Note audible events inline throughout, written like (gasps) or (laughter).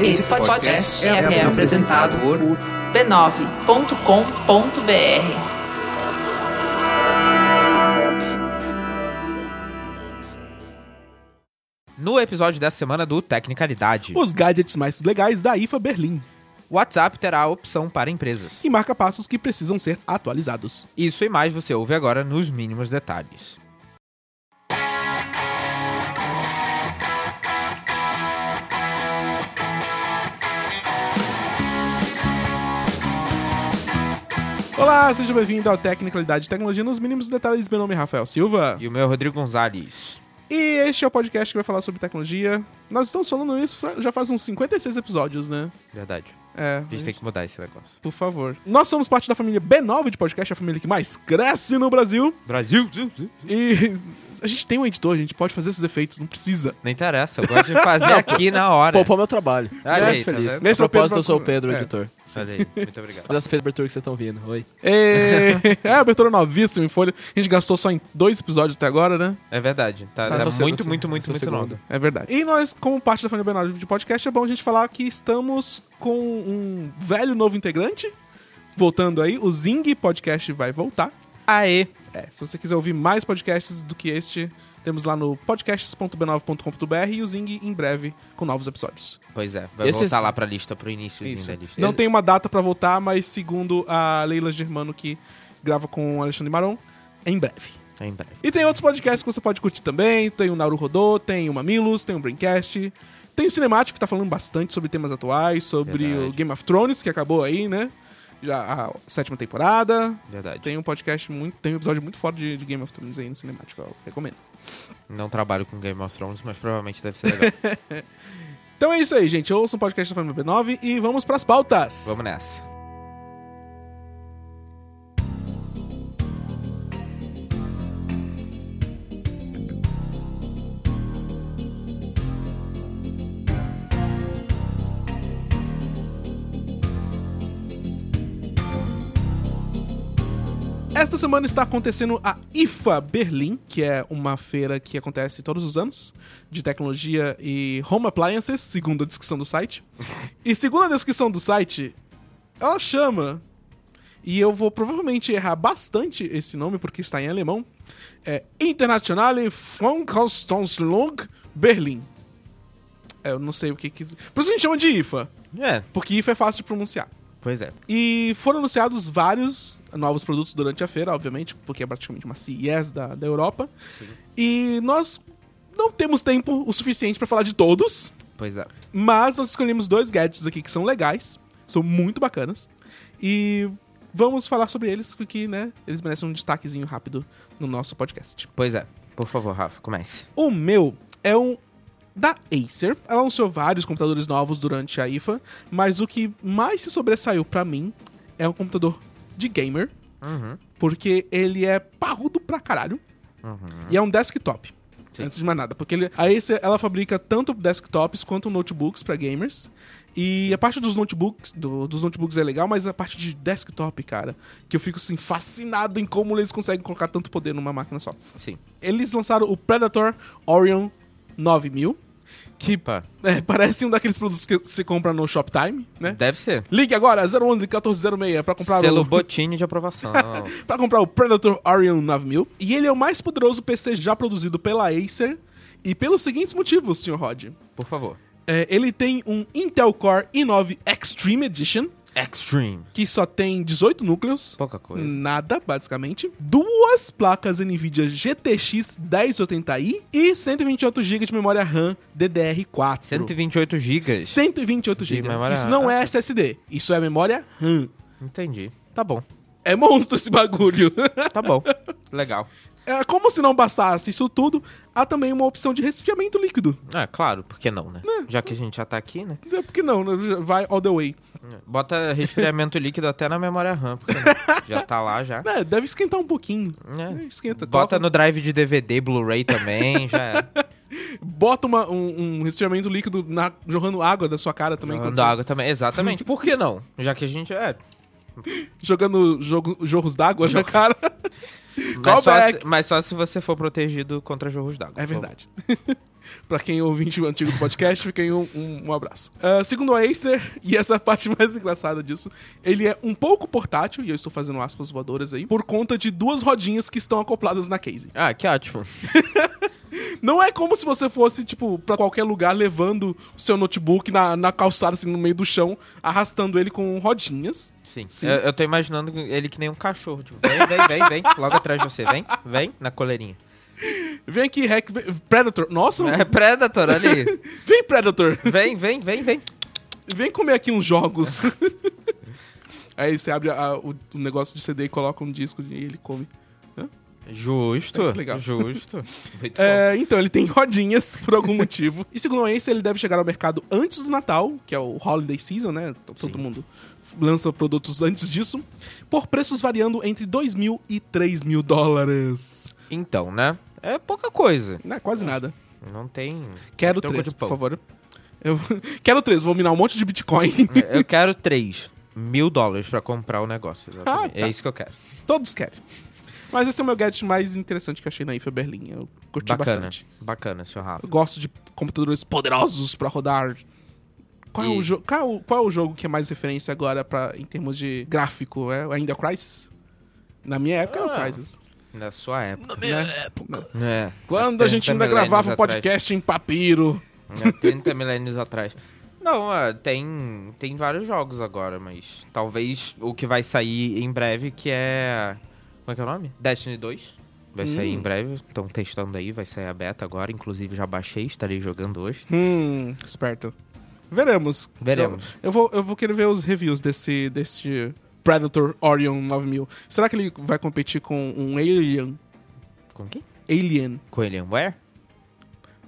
Esse podcast é, é apresentado por b9.com.br. No episódio dessa semana do Tecnicalidade, Os gadgets mais legais da IFA Berlim. o WhatsApp terá a opção para empresas. E marca passos que precisam ser atualizados. Isso e mais você ouve agora nos mínimos detalhes. Olá, seja bem-vindo ao Tecnicalidade e Tecnologia nos mínimos detalhes. Meu nome é Rafael Silva. E o meu é Rodrigo Gonzalez. E este é o podcast que vai falar sobre tecnologia. Nós estamos falando isso já faz uns 56 episódios, né? Verdade. É, A gente tem que mudar esse negócio. por favor. Nós somos parte da família B9 de podcast, a família que mais cresce no Brasil. Brasil! E a gente tem um editor, a gente pode fazer esses efeitos, não precisa. Nem interessa, eu gosto de fazer aqui na hora. Poupou meu trabalho. Olha aí, Muito tá feliz. vendo? Esse é A o Pedro propósito, eu sou o Pedro, é. editor. Olha aí, muito obrigado. Mas essa a abertura que vocês estão ouvindo. Oi. (laughs) É, é abertura novíssima em folha. A gente gastou só em dois episódios até agora, né? É verdade. Tá, Tá, tá seu- muito, muito, muito, muito segundo. nova. É verdade. E nós, como parte da família B9 de podcast, é bom a gente falar que estamos com um velho novo integrante. Voltando aí, o Zing Podcast vai voltar. Aê! É, se você quiser ouvir mais podcasts do que este, temos lá no podcasts.b9.com.br e o Zing em breve com novos episódios. Pois é, vai Esses- voltar lá pra lista, pro Isso. da lista. Não tem uma data pra voltar, mas segundo a Leila Germano, que grava com o Alexandre Maron, é em breve. É em breve. E tem outros podcasts que você pode curtir também. Tem o Naru Rodô, tem o Mamilos, tem o Braincast. Tem o Cinemático, que tá falando bastante sobre temas atuais, sobre Verdade. o Game of Thrones, que acabou aí, né? Já a sétima temporada. Verdade. Tem um podcast muito. Tem um episódio muito forte de, de Game of Thrones aí no Cinemático, eu recomendo. Não trabalho com Game of Thrones, mas provavelmente deve ser legal. (laughs) Então é isso aí, gente. Ouça um podcast da Família B9 e vamos pras pautas. Vamos nessa. Esta semana está acontecendo a IFA Berlim, que é uma feira que acontece todos os anos, de tecnologia e home appliances, segundo a descrição do site. e segundo a descrição do site, ela chama, e eu vou provavelmente errar bastante esse nome, porque está em alemão, é Internationale Funkhaustonslung Berlim. É, eu não sei o que que... Por isso a gente chama de IFA, É, porque IFA é fácil de pronunciar. Pois é. E foram anunciados vários novos produtos durante a feira, obviamente, porque é praticamente uma CES da, da Europa. E nós não temos tempo o suficiente pra falar de todos, Pois é. mas nós escolhemos dois gadgets aqui que são legais, são muito bacanas. E vamos falar sobre eles, porque, né, eles merecem um destaquezinho rápido no nosso podcast. Pois é. Por favor, Rafa, comece. O meu é um da Acer. Ela anunciou vários computadores novos durante a IFA, mas o que mais se sobressaiu pra mim é um computador de gamer, Uhum. porque ele é parrudo pra caralho Uhum. e é um desktop. Sim. Antes de mais nada, porque ele, a Acer ela fabrica tanto desktops quanto notebooks pra gamers. E a parte dos notebooks, do- dos notebooks é legal, mas a parte de desktop, cara, que eu fico assim fascinado em como eles conseguem colocar tanto poder numa máquina só. Sim. Eles lançaram o Predator Orion 9000, que Opa. é, parece um daqueles produtos que você compra no Shoptime, né? Deve ser. Ligue agora 011 1406 pra comprar Selo o Botini de aprovação. (laughs) para comprar o Predator Orion 9000. E ele é o mais poderoso PC já produzido pela Acer e pelos seguintes motivos, Sr. Rod. Por favor. É, ele tem um Intel Core i9 Extreme Edition, Extreme. que só tem 18 núcleos. Pouca coisa. Nada, basicamente. Duas placas NVIDIA GTX 1080i e 128 GB de memória RAM DDR4. 128 gigas. 128 De GB. memória Isso não é SSD, isso é memória RAM. Entendi. Tá bom. É monstro esse bagulho. Tá bom. Legal. (laughs) É, como se não bastasse isso tudo, há também uma opção de resfriamento líquido. É, claro, por que não, né? Já que a gente já tá aqui, né? É, Por que não? né? Vai all the way. Bota resfriamento (laughs) líquido até na memória RAM, porque já tá lá já. É, deve esquentar um pouquinho. É. Esquenta. Bota coloca- no drive de DVD, Blu-ray também, já é. (laughs) Bota uma- um, um resfriamento líquido na- jorrando água da sua cara também. quando Jogando você- água também, exatamente. Por que não? Já que a gente é. (laughs) Jogando jogo, jorros d'água na cara. Mas só, se, mas só se você for protegido contra jorros d'água. É verdade. (laughs) Pra quem é ouvinte antigo do podcast, fica aí um, um- um abraço. Ah, segundo a Acer, e essa é (laughs) a parte mais engraçada disso, ele é um pouco portátil, e eu estou fazendo aspas voadoras aí, por conta de duas rodinhas que estão acopladas na case. Ah, que ótimo. (laughs) Não é como se você fosse, tipo, pra qualquer lugar levando o seu notebook na, na calçada, assim, no meio do chão, arrastando ele com rodinhas. Sim. Sim. Eu, eu tô imaginando ele que nem um cachorro. Tipo, vem, vem, vem, vem. Logo atrás de você. Vem, vem, na coleirinha. Vem aqui, Rex. vem- Predator. Nossa, É Predator ali. (laughs) vem, Predator. Vem, vem, vem, vem. Vem comer aqui uns jogos. (laughs) Aí você abre a- o, o negócio de CD e coloca um disco e ele come. Justo. É, legal. Justo. (laughs) É, então, ele tem rodinhas por algum (laughs) motivo. E segundo a Ace, ele deve chegar ao mercado antes do Natal, que é o Holiday Season, né? T- Todo Sim. mundo lança produtos antes disso, por preços variando entre 2 mil e 3 mil dólares. Então, né? É pouca coisa. Não é quase nada. Não tem. Quero troco três, por favor. Eu (laughs) quero três, vou minar um monte de Bitcoin. Eu quero 3 mil dólares pra comprar o negócio. Ah, tá. É isso que eu quero. Todos querem. Mas esse é o meu gadget mais interessante que eu achei na IFA Berlim. Eu curti Bacana. bastante. Bacana, senhor Rafa. Eu gosto de computadores poderosos pra rodar. Qual, é E- qual, é o- qual é o jogo que é mais referência agora pra, em termos de gráfico? É ainda o Crysis? Na minha época era o Ah. Crysis. Na sua época. né? É. Quando a gente 30 ainda gravava o podcast em papiro. É, 30 milênios atrás. Não, é, tem, tem vários jogos agora, mas talvez o que vai sair em breve, que é. Como é que é o nome? Destiny 2. Vai sair Hum. em breve. Estão testando aí, vai sair a beta agora. Inclusive já baixei, estarei jogando hoje. Hum, esperto. Veremos. Veremos. Eu, eu vou, eu vou querer ver os reviews desse, desse Predator Orion 9000. Será que ele vai competir com um Alien? Com quem? Alien. Com Alienware?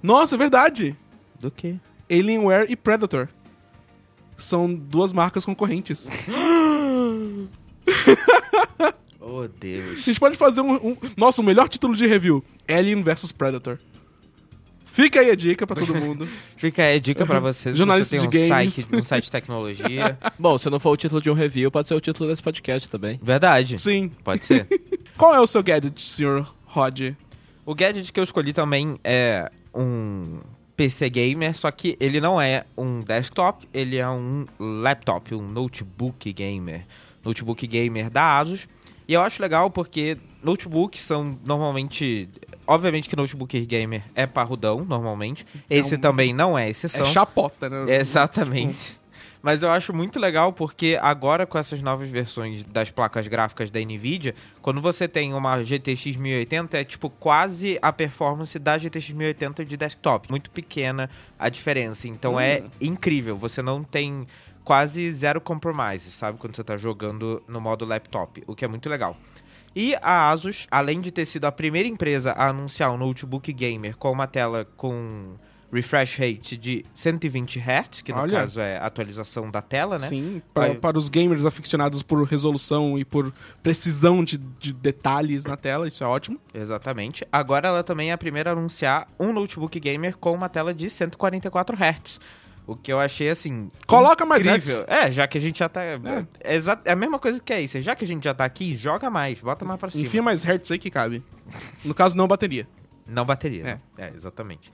Nossa, é verdade! Do que? Alienware e Predator. São duas marcas concorrentes. (gasps) (laughs) Oh, A Deus. gente pode fazer um, um- Nossa, o melhor título de review: Alien vs Predator. Fica aí a dica pra todo mundo. (laughs) Fica aí a dica pra vocês. Jornalista você de um games. site, um site de tecnologia. (laughs) Bom, se não for o título de um review, pode ser o título desse podcast também. Verdade. Sim. Pode ser. (laughs) Qual é o seu gadget, senhor Rod? O gadget que eu escolhi também é um PC gamer, só que ele não é um desktop, ele é um laptop, um notebook gamer. Notebook gamer da Asus. E eu acho legal porque notebooks são normalmente. Obviamente que notebook gamer é parrudão, normalmente. Esse um- também não é exceção. É chapota, né? Exatamente. Mas eu acho muito legal porque agora com essas novas versões das placas gráficas da Nvidia, quando você tem uma GTX 1080 é tipo quase a performance da GTX 1080 de desktop, muito pequena a diferença. Então é incrível, você não tem quase zero compromise, sabe, quando você tá jogando no modo laptop, o que é muito legal. E a Asus, além de ter sido a primeira empresa a anunciar um notebook gamer com uma tela com refresh rate de 120 Hz, que no Olha. caso é a atualização da tela, né? Sim, para, Aí- para os gamers aficionados por resolução e por precisão de, de detalhes na tela, isso é ótimo. Exatamente. Agora ela também é a primeira a anunciar um notebook gamer com uma tela de 144 Hz. O que eu achei assim. Coloca mais incrível. É, já que a gente já tá. É, é exa- é a mesma coisa que é isso. Já que a gente já tá aqui, joga mais, bota mais pra cima. Enfia mais hertz aí que cabe. No caso, não bateria. Não bateria. né? É. exatamente.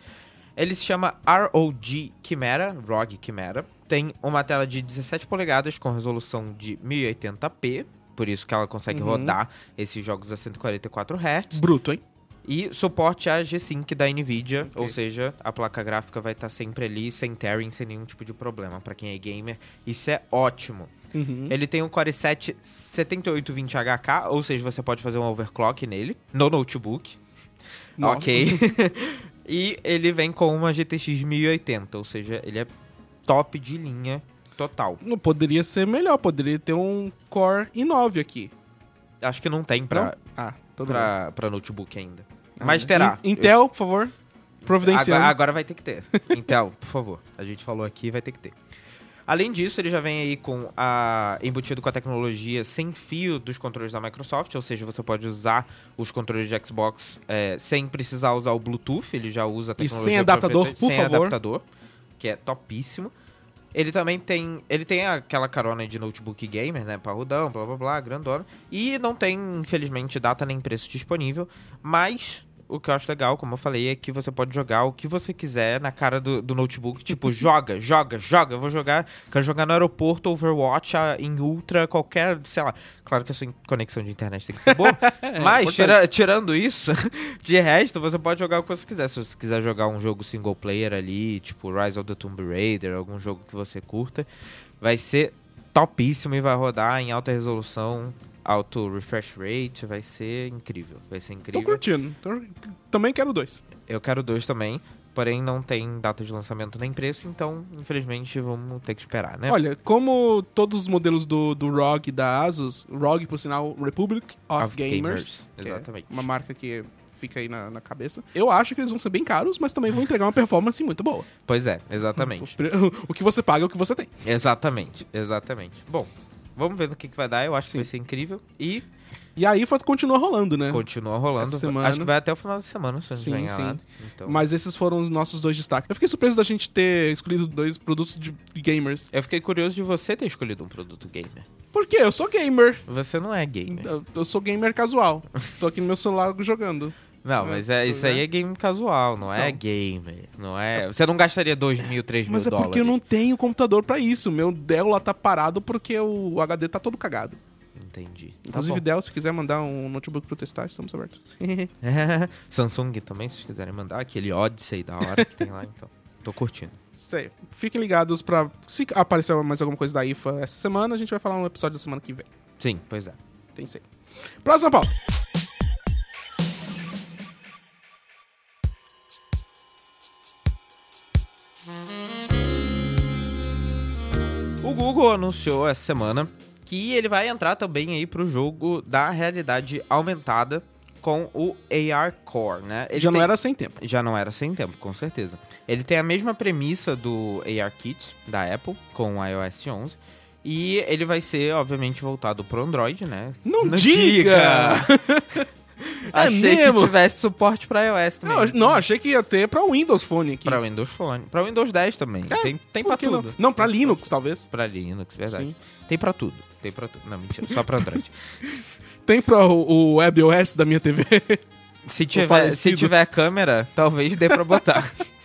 Ele se chama ROG Chimera, ROG Chimera. Tem uma tela de 17 polegadas com resolução de 1080p, por isso que ela consegue Uhum. rodar esses jogos a 144 Hz. Bruto, hein? E suporte a G-Sync da NVIDIA, ou seja, a placa gráfica vai estar sempre ali, sem tearing, sem nenhum tipo de problema. Pra quem é gamer, isso é ótimo. Uhum. Ele tem um Core i7 7820HK, ou seja, você pode fazer um overclock nele, no notebook. Nossa. Ok. (laughs) e ele vem com uma GTX 1080, ou seja, ele é top de linha total. Não poderia ser melhor, poderia ter um Core i9 aqui. Acho que não tem Não? pra, Ah, pra notebook ainda. Ah, Mas terá. In- Intel, por favor, providenciando. Agora, agora vai ter que ter. (laughs) Intel, por favor. A gente falou aqui, vai ter que ter. Além disso, ele já vem aí com a embutido com a tecnologia sem fio dos controles da Microsoft, ou seja, você pode usar os controles de Xbox é, sem precisar usar o Bluetooth, ele já usa a E tecnologia sem adaptador, por sem favor. adaptador, que é topíssimo. Ele também tem, ele tem aquela carona de notebook gamer, né, parrudão, blá blá blá, grandona, e não tem, infelizmente, data nem preço disponível, mas o que eu acho legal, como eu falei, é que você pode jogar o que você quiser na cara do, do notebook. Tipo, (laughs) joga, joga, joga. Eu vou jogar, quero jogar no aeroporto, Overwatch, a- em Ultra, qualquer, sei lá. Claro que a sua conexão de internet tem que ser boa. (laughs) mas, importante. tira- tirando isso, (laughs) de resto, você pode jogar o que você quiser. Se você quiser jogar um jogo single player ali, tipo Rise of the Tomb Raider, algum jogo que você curta, vai ser topíssimo e vai rodar em alta resolução, alto refresh rate, vai ser incrível. Vai ser Tô incrível. curtindo. Tô- Também quero dois. Eu quero dois também, porém não tem data de lançamento nem preço, então infelizmente vamos ter que esperar, né? Olha, como todos os modelos do, do ROG da Asus, ROG, por sinal, Republic of, Of Gamers, Gamers, é exatamente. uma marca que fica aí na, na cabeça, eu acho que eles vão ser bem caros, mas também vão entregar uma performance muito boa. Pois é, O, exatamente. pre- (laughs) o que você paga é o que você tem. exatamente, exatamente. Bom, vamos ver no que, que vai dar, eu acho Sim. que vai ser incrível. E E a IFA continua rolando, né? continua rolando. Essa semana- Acho que vai até o final da semana, se não Sim, sim. Então... Mas esses foram os nossos dois destaques. Eu fiquei surpreso da gente ter escolhido dois produtos de de gamers. Eu fiquei curioso de você ter escolhido um produto gamer. Por quê? Eu sou gamer. Você não é gamer. Eu, eu sou gamer casual. Tô aqui no meu celular jogando. Não, É, mas é, isso aí é game casual, não é Então. gamer. Não é. Você não gastaria 2 mil, 3 mil Mas é dólares. porque eu não tenho computador pra isso. Meu Dell lá tá parado porque o HD tá todo cagado. Entendi. Tá Inclusive, bom. Dell, se quiser mandar um notebook pra eu testar, estamos abertos. (laughs) (laughs) Samsung também, se quiserem mandar. Aquele Odyssey da hora que tem lá, então. Tô curtindo. Sei. Fiquem ligados pra. Se aparecer mais alguma coisa da IFA essa semana, a gente vai falar no episódio da semana que vem. Sim, pois é. Tem sei. Próxima pauta. O Google anunciou essa semana que ele vai entrar também aí pro jogo da realidade aumentada com o AR Core, né? Ele Já não tem- era sem tempo. Já não era sem tempo, com certeza. Ele tem a mesma premissa do ARKit da Apple com o iOS 11 e ele vai ser, obviamente, voltado pro Android, né? Não diga! (laughs) Achei mesmo? que tivesse suporte pra iOS também. Não, não, achei que ia ter pra Windows Phone aqui. Pra Windows Phone. Pra Windows 10 também. É, tem tem pra que não? tudo. Não, pra Tem Linux, talvez. Pra Linux, verdade. Sim. Tem pra tudo. Tem pra tudo. Não, mentira. Só pra Android. (laughs) Tem pra o, o WebOS da minha TV. (laughs) Se tiver, se tiver câmera, talvez dê pra botar. (laughs)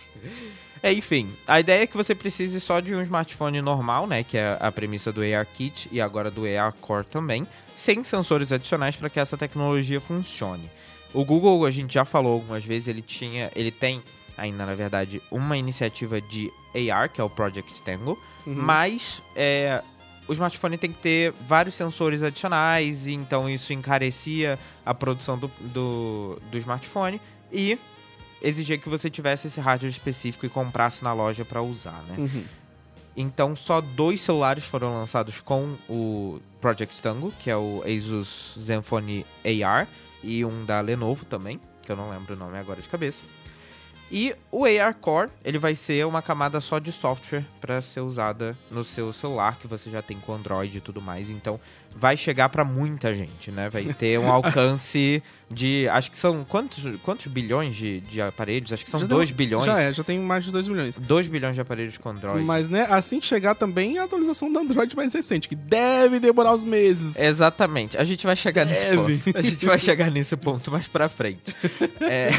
É, enfim, a ideia é que você precise só de um smartphone normal, né? Que é a premissa do ARKit e agora do AR Core também, sem sensores adicionais para que essa tecnologia funcione. O Google, a gente já falou algumas vezes, ele tinha, ele tem ainda na verdade uma iniciativa de AR, que é o Project Tango, mas é, o smartphone tem que ter vários sensores adicionais, e então isso encarecia a produção do, do, do smartphone e exigia que você tivesse esse hardware específico e comprasse na loja para usar, né? Uhum. Então só dois celulares foram lançados com o Project Tango, que é o Asus Zenfone AR, e um da Lenovo também, que eu não lembro o nome agora de cabeça. E o AR Core, ele vai ser uma camada só de software para ser usada no seu celular que você já tem com Android e tudo mais. Então vai chegar para muita gente, né? Vai ter um (laughs) alcance de, acho que são quantos, quantos bilhões de, de aparelhos? Acho que são Já 2 tem- bilhões. Já é, já tem mais de 2 milhões. 2 bilhões de aparelhos com Android. Mas, né, assim que chegar também a atualização do Android mais recente, que deve demorar uns meses. Exatamente. A gente vai chegar nesse Deve. ponto. A gente vai chegar nesse ponto mais pra frente. (laughs) É,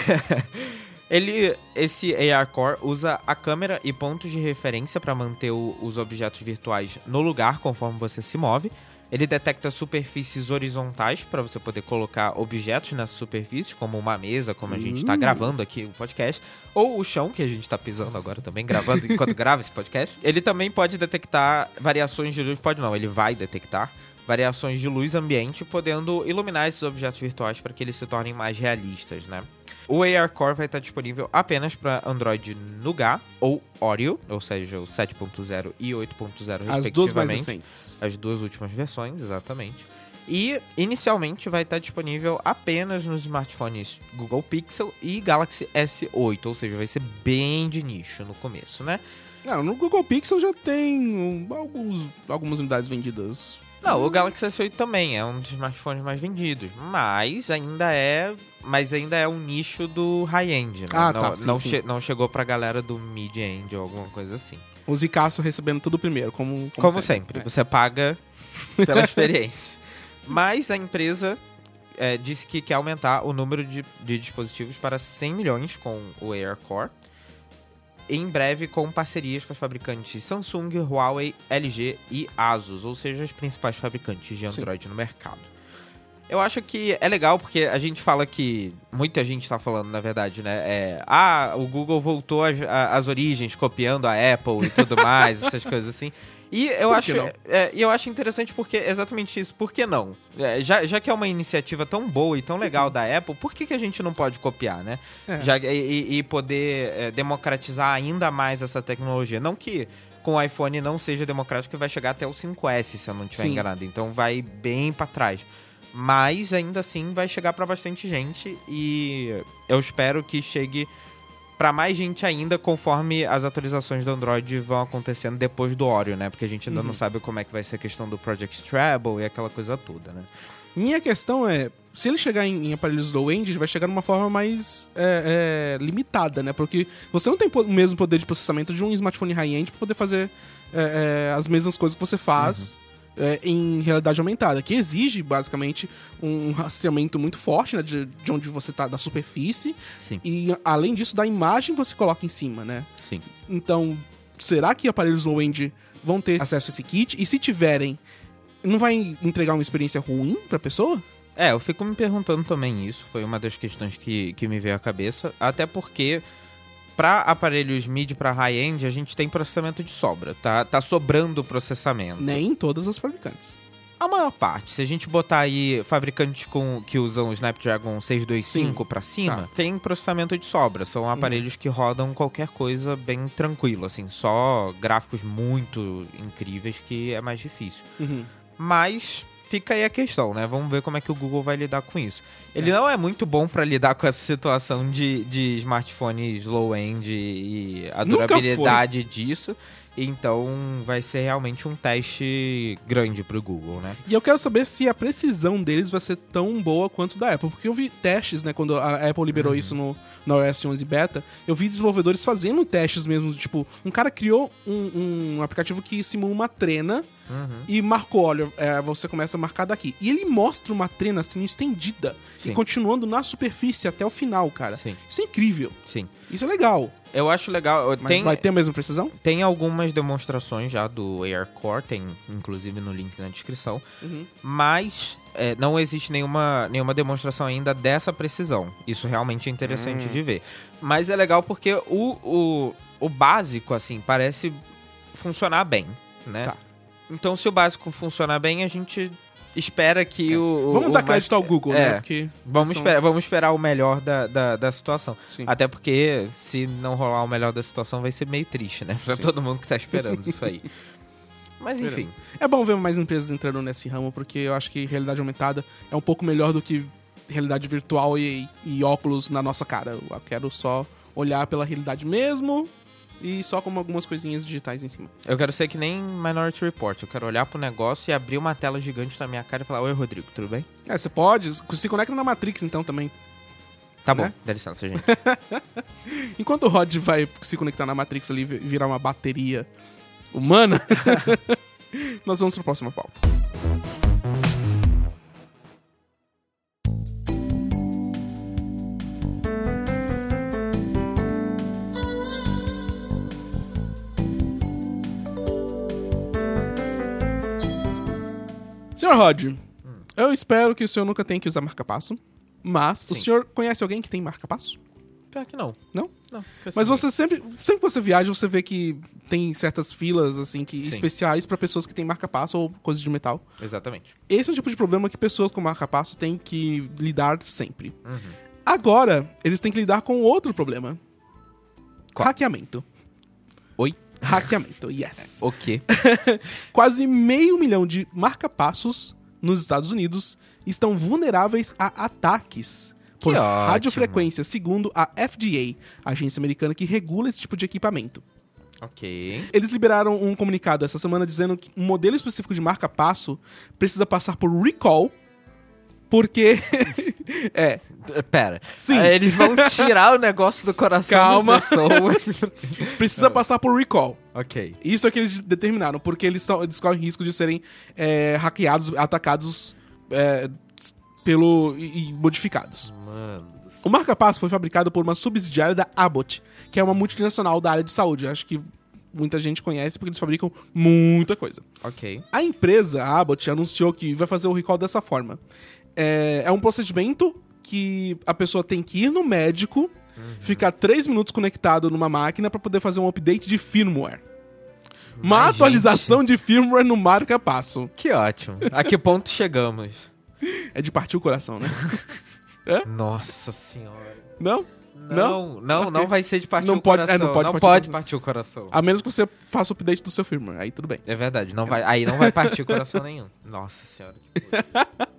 Ele, esse AR Core usa a câmera e pontos de referência para manter o- os objetos virtuais no lugar conforme você se move. Ele detecta superfícies horizontais para você poder colocar objetos nessas superfícies, como uma mesa, como a gente está gravando aqui o podcast, ou o chão que a gente está pisando agora também, gravando enquanto (laughs) grava esse podcast. Ele também pode detectar variações de luz, pode não, ele vai detectar variações de luz ambiente, podendo iluminar esses objetos virtuais para que eles se tornem mais realistas, né? O AR Core vai estar disponível apenas para Android Nougat ou Oreo, ou seja, o 7.0 e 8.0 As duas mais respectivamente. recentes. As duas últimas versões, exatamente. E inicialmente vai estar disponível apenas nos smartphones Google Pixel e Galaxy S8, ou seja, vai ser bem de nicho no começo, né? Não, no Google Pixel já tem alguns, algumas unidades vendidas. Não, o Galaxy S8 também é um dos smartphones mais vendidos, mas ainda é, mas ainda é um nicho do high-end, né? Ah, não, tá, sim, não, sim. che- não chegou pra galera do mid-end ou alguma coisa assim. O Zicaço recebendo tudo primeiro, como, Como, sempre, É. você paga (laughs) pela experiência. Mas a empresa é, disse que quer aumentar o número de, de dispositivos para 100 milhões com o AirCore. Em breve, com parcerias com as fabricantes Samsung, Huawei, LG e Asus, ou seja, as principais fabricantes de Android no mercado. Eu acho que é legal porque a gente fala que. Muita gente tá falando, na verdade, né? É, ah, o Google voltou às origens, copiando a Apple e tudo mais, essas (laughs) coisas assim. E eu Por acho, é, e eu acho interessante porque exatamente isso. Por que não? É, já, já que é uma iniciativa tão boa e tão legal da Apple, por que, que a gente não pode copiar, né? É. Já, e, e poder é, democratizar ainda mais essa tecnologia. Não que com o iPhone não seja democrático, que vai chegar até o 5S, se eu não estiver Sim. enganado. Então vai bem pra trás. Mas ainda assim vai chegar pra bastante gente e eu espero que chegue pra mais gente ainda conforme as atualizações do Android vão acontecendo depois do Oreo, né? Porque a gente ainda Uhum. não sabe como é que vai ser a questão do Project Treble e aquela coisa toda, né? Minha questão é, se ele chegar em, em aparelhos low-end, ele vai chegar de uma forma mais é, é, limitada, né? Porque você não tem o mesmo poder de processamento de um smartphone high-end pra poder fazer é, é, as mesmas coisas que você faz é, em realidade aumentada, que exige, basicamente, um rastreamento muito forte, né? De, de onde você tá, da superfície. Sim. E, além disso, da imagem que você coloca em cima, né? Sim. Então, será que aparelhos low-end vão ter acesso a esse kit? E se tiverem, não vai entregar uma experiência ruim pra pessoa? É, eu fico me perguntando também isso. Foi uma das questões que, que me veio à cabeça. Até porque, pra aparelhos mid pra high-end, a gente tem processamento de sobra. Tá, tá sobrando processamento. Nem todas as fabricantes. A maior parte. Se a gente botar aí fabricantes com, que usam o Snapdragon 625 pra cima, Tá. tem processamento de sobra. São aparelhos que rodam qualquer coisa bem tranquilo, assim. Só gráficos muito incríveis que é mais difícil. Uhum. Mas fica aí a questão, né? Vamos ver como é que o Google vai lidar com isso. Ele não é muito bom pra lidar com essa situação de, de smartphones low-end e a durabilidade disso. Então vai ser realmente um teste grande pro Google, né? E eu quero saber se a precisão deles vai ser tão boa quanto da Apple. Porque eu vi testes, né? Quando a Apple liberou isso no, no iOS 11 Beta, eu vi desenvolvedores fazendo testes mesmo. Tipo, um cara criou um, um aplicativo que simula uma trena e marcou, olha, é, você começa a marcar daqui. E ele mostra uma trena sendo estendida Sim. e continuando na superfície até o final, cara. Sim. Isso é incrível. Sim. Isso é legal. Eu acho legal. Mas Tem, vai ter a mesma precisão? tem algumas demonstrações já do AirCore, tem inclusive no link na descrição. Uhum. Mas é, não existe nenhuma, nenhuma demonstração ainda dessa precisão. Isso realmente é interessante Hum. de ver. Mas é legal porque o, o, o básico, assim, parece funcionar bem, né? Tá. Então, se o básico funcionar bem, a gente espera que o. o- É. Vamos o dar mais- crédito ao Google, é, né? Porque Vamos, são- esperar, vamos esperar o melhor da, da, da situação. Sim. Até porque, se não rolar o melhor da situação, vai ser meio triste, né? Pra Sim. todo mundo que tá esperando isso aí. (laughs) Mas enfim. É bom ver mais empresas entrando nesse ramo, porque eu acho que realidade aumentada é um pouco melhor do que realidade virtual e, e óculos na nossa cara. Eu quero só olhar pela realidade mesmo e só com algumas coisinhas digitais em cima. Eu quero ser que nem Minority Report. Eu quero olhar pro negócio e abrir uma tela gigante na minha cara e falar: Oi, Rodrigo, tudo bem? É, você pode, se conecta na Matrix então também. Tá Né? bom, dá licença, gente. (laughs) Enquanto o Rod vai se conectar na Matrix ali e vi- virar uma bateria humana, (laughs) nós vamos pra próxima pauta. Senhor Rod, eu espero que o senhor nunca tenha que usar marca-passo, mas o Sim. senhor conhece alguém que tem marca-passo? Pior que não. Não? Não. Mas você sempre, sempre que você viaja, você vê que tem certas filas assim que Sim. especiais pra pessoas que têm marca-passo ou coisas de metal. Exatamente. Esse é o tipo de problema que pessoas com marca-passo têm que lidar sempre. Uhum. Agora, eles têm que lidar com outro problema. Qual? Hackeamento. Oi? Hackeamento, yes. O quê? (laughs) Quase meio milhão de marca-passos nos Estados Unidos estão vulneráveis a ataques por radiofrequência, segundo a FDA, a agência americana que regula esse tipo de equipamento. ok. Eles liberaram um comunicado essa semana dizendo que um modelo específico de marca-passo precisa passar por recall, porque. (laughs) (laughs) é. Pera. Sim. Ah, Eles vão tirar o negócio do coração Calma. das pessoas. (laughs) Precisa passar por recall. ok. Isso é que eles determinaram, porque eles, são, eles correm risco de serem é, hackeados, atacados é, pelo e, e modificados. Mano. O marca-passo foi fabricado por uma subsidiária da Abbott, que é uma multinacional da área de saúde. Acho que muita gente conhece porque eles fabricam muita coisa. Ok. A empresa, a Abbott, anunciou que vai fazer o recall dessa forma. É, é um procedimento que a pessoa tem que ir no médico, ficar três minutos conectado numa máquina para poder fazer um update de firmware. Uma Mas, atualização de firmware no marca-passo. Que ótimo. A que ponto chegamos? É de partir o coração, né? (laughs) Nossa senhora. Não? Não, não, não, vai ser de partir Não o pode- é, coração. não pode não partir pode o- partir o coração. A menos que você faça o update do seu firmware. Aí tudo bem. É verdade, não vai, aí não vai partir o coração nenhum. Nossa senhora. Que coisa. (laughs)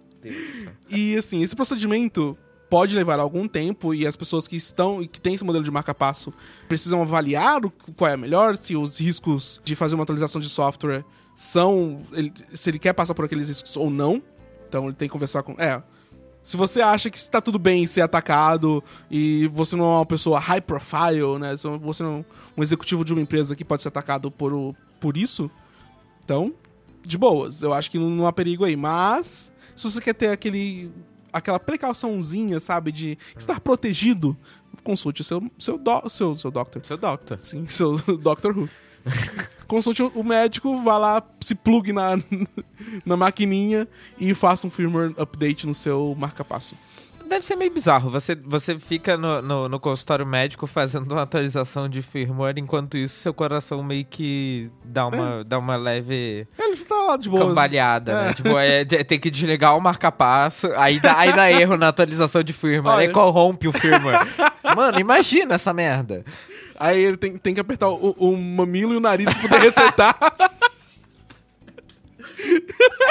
E assim, esse procedimento pode levar algum tempo e as pessoas que estão e que têm esse modelo de marca-passo precisam avaliar o, qual é melhor, se os riscos de fazer uma atualização de software são. ele- se ele quer passar por aqueles riscos ou não. Então ele tem que conversar com. É. Se você acha que está tudo bem ser atacado e você não é uma pessoa high profile, né? Se você não é um executivo de uma empresa que pode ser atacado por, por isso, então, de boas. Eu acho que não, há perigo aí. Mas, se você quer ter aquele. aquela precauçãozinha, sabe, de estar protegido, consulte o seu, seu, do, seu, seu doctor. Seu doctor. Sim, seu (laughs) Doctor Who. Consulte o médico, vá lá, se plugue na, (laughs) na maquininha e faça um firmware update no seu marca-passo. Deve ser meio bizarro. Você, você fica no, no, no consultório médico fazendo uma atualização de firmware, enquanto isso seu coração meio que dá uma, dá uma leve Ele tá lá de boa. cambaleada, né? É. Tipo, é, te- tem que desligar o marca-passo, aí dá, aí dá erro na atualização de firmware, aí Olha. corrompe o firmware. Mano, imagina essa merda. Aí ele tem, tem que apertar o, o mamilo e o nariz pra poder resetar. (laughs)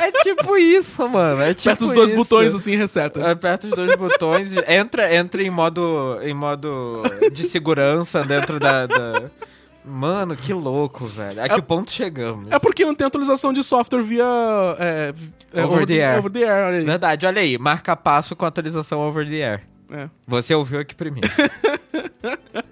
É tipo isso, mano. É tipo Aperta os dois isso. botões assim reseta. Aperta os dois botões, entra, entra em modo em modo de segurança dentro da, da- Mano, que louco, velho. A que ponto chegamos? É porque não tem atualização de software via. É, é, Over the air. Over the air, olha. Verdade, olha aí, marca passo com atualização over the air. É. Você ouviu aqui primeiro. (laughs)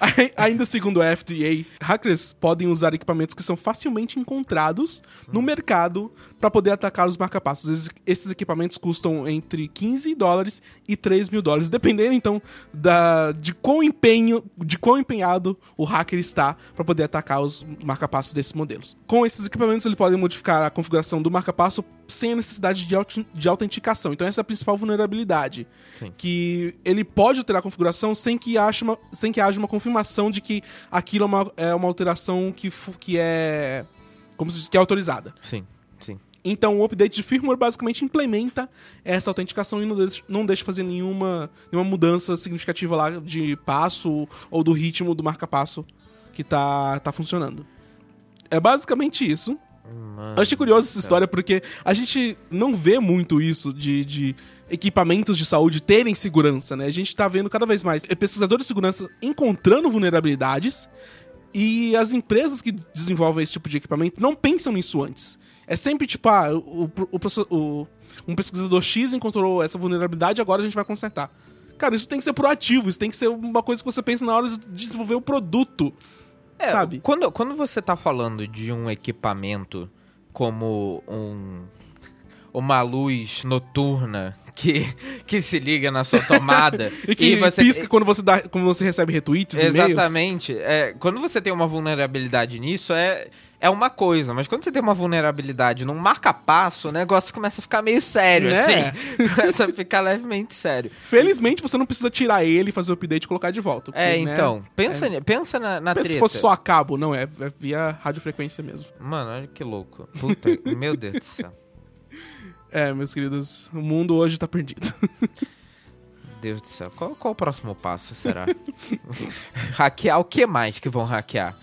Ai- Ainda segundo a FDA, hackers podem usar equipamentos que são facilmente encontrados no mercado para poder atacar os marcapassos. Esses equipamentos custam entre 15 dólares e 3 mil dólares, dependendo então da, de quão empenho, de quão empenhado o hacker está para poder atacar os marcapassos desses modelos. Com esses equipamentos, ele pode modificar a configuração do marcapasso sem a necessidade de, auti- de autenticação. Então essa é a principal vulnerabilidade. Sim. Que ele pode alterar a configuração sem que, haja uma, sem que haja uma confirmação de que aquilo é uma, é uma alteração que, que é. Como se diz, que é autorizada. Sim, sim. Então o update de firmware basicamente implementa essa autenticação e não deixa, não deixa fazer nenhuma, nenhuma mudança significativa lá de passo ou do ritmo do marca-passo que tá, tá funcionando. É basicamente isso. Eu achei curiosa essa história porque a gente não vê muito isso de, de equipamentos de saúde terem segurança, né? A gente tá vendo cada vez mais pesquisadores de segurança encontrando vulnerabilidades e as empresas que desenvolvem esse tipo de equipamento não pensam nisso antes. É sempre tipo, ah, o, o, o- um pesquisador X encontrou essa vulnerabilidade, agora a gente vai consertar. Cara, isso tem que ser proativo, isso tem que ser uma coisa que você pensa na hora de desenvolver o produto. É, sabe? Quando, quando você tá falando de um equipamento como um uma luz noturna que, que se liga na sua tomada (laughs) E que você pisca quando você, dá, quando você recebe retweets. Exatamente. É, quando você tem uma vulnerabilidade nisso, é, é uma coisa. Mas quando você tem uma vulnerabilidade num marca-passo, o negócio começa a ficar meio sério, É. assim. (laughs) começa a ficar levemente sério. Felizmente você não precisa tirar ele, fazer o update e colocar de volta. É, porque, né, então, pensa, ni- pensa na, na Pensa treta. se fosse só a cabo, não, é, é via radiofrequência mesmo. Mano, olha que louco. Puta, (laughs) meu Deus do céu. É, meus queridos, o mundo hoje tá perdido. (laughs) Deus do céu. Qual, qual o próximo passo, será? (laughs) hackear o que mais que vão hackear?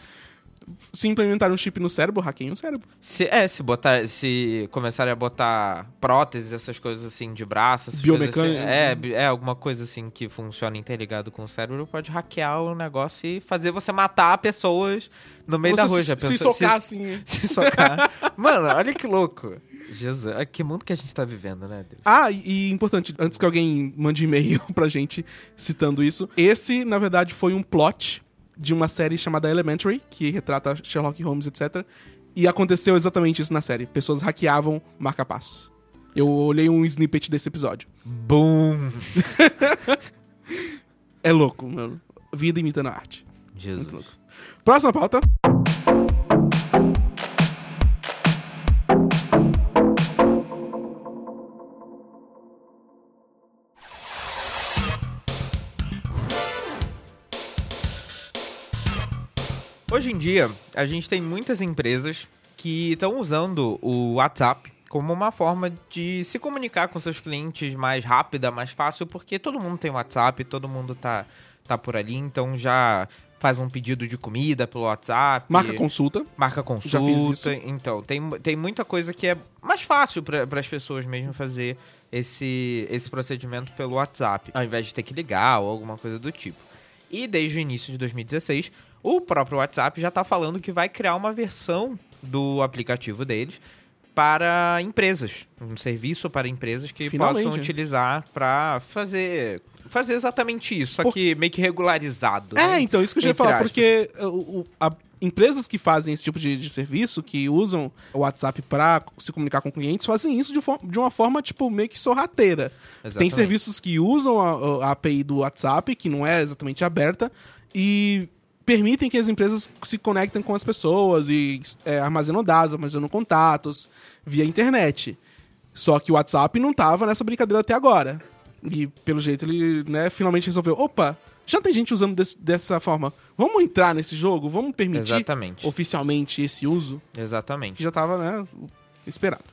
Se implementar um chip no cérebro, hackeiem o cérebro. Se, é, se botar. Se começarem a botar próteses, essas coisas assim de braço, essas coisas assim, Biomecânica. é, bi- é, alguma coisa assim que funciona interligado com o cérebro, pode hackear o negócio e fazer você matar pessoas no meio da Você rua. se- se socar assim. (laughs) Se, socar. Mano, olha que louco. Jesus, é que mundo que a gente tá vivendo, né, Deus? Ah, e, e importante, antes que alguém mande e-mail (laughs) pra gente citando isso, esse, na verdade, foi um plot de uma série chamada Elementary, que retrata Sherlock Holmes, etc. E aconteceu exatamente isso na série. Pessoas hackeavam marca-passos. Eu olhei um snippet desse episódio. Boom! (laughs) É louco, mano. Vida imitando a arte. Jesus. louco. Próxima pauta. Hoje em dia, a gente tem muitas empresas que estão usando o WhatsApp como uma forma de se comunicar com seus clientes mais rápida, mais fácil, porque todo mundo tem WhatsApp, todo mundo tá, tá por ali, então já faz um pedido de comida pelo WhatsApp. Marca consulta. Marca consulta. Já fiz isso. Então, tem, tem muita coisa que é mais fácil para as pessoas mesmo fazer esse, esse procedimento pelo WhatsApp, ao invés de ter que ligar ou alguma coisa do tipo. E desde o início de 2016, o próprio WhatsApp já está falando que vai criar uma versão do aplicativo deles para empresas, um serviço para empresas que Finalmente, possam né? utilizar para fazer fazer exatamente isso, só Por- que meio que regularizado. É, né? então, isso que eu já ia falar, aspas. porque uh, o- o- a- empresas que fazem esse tipo de, de serviço, que usam o WhatsApp pra se comunicar com clientes, fazem isso de, de uma forma, tipo, meio que sorrateira. Tem Exatamente. serviços que usam a, a API do WhatsApp, que não é exatamente aberta, e permitem que as empresas se conectem com as pessoas e é, armazenam dados, armazenam contatos via internet. Só que o WhatsApp não tava nessa brincadeira até agora. E pelo jeito ele, né, finalmente resolveu, opa, já tem gente usando desse- dessa forma. Vamos entrar nesse jogo? Vamos permitir Exatamente. oficialmente esse uso? Exatamente. Que já tava, né, esperado.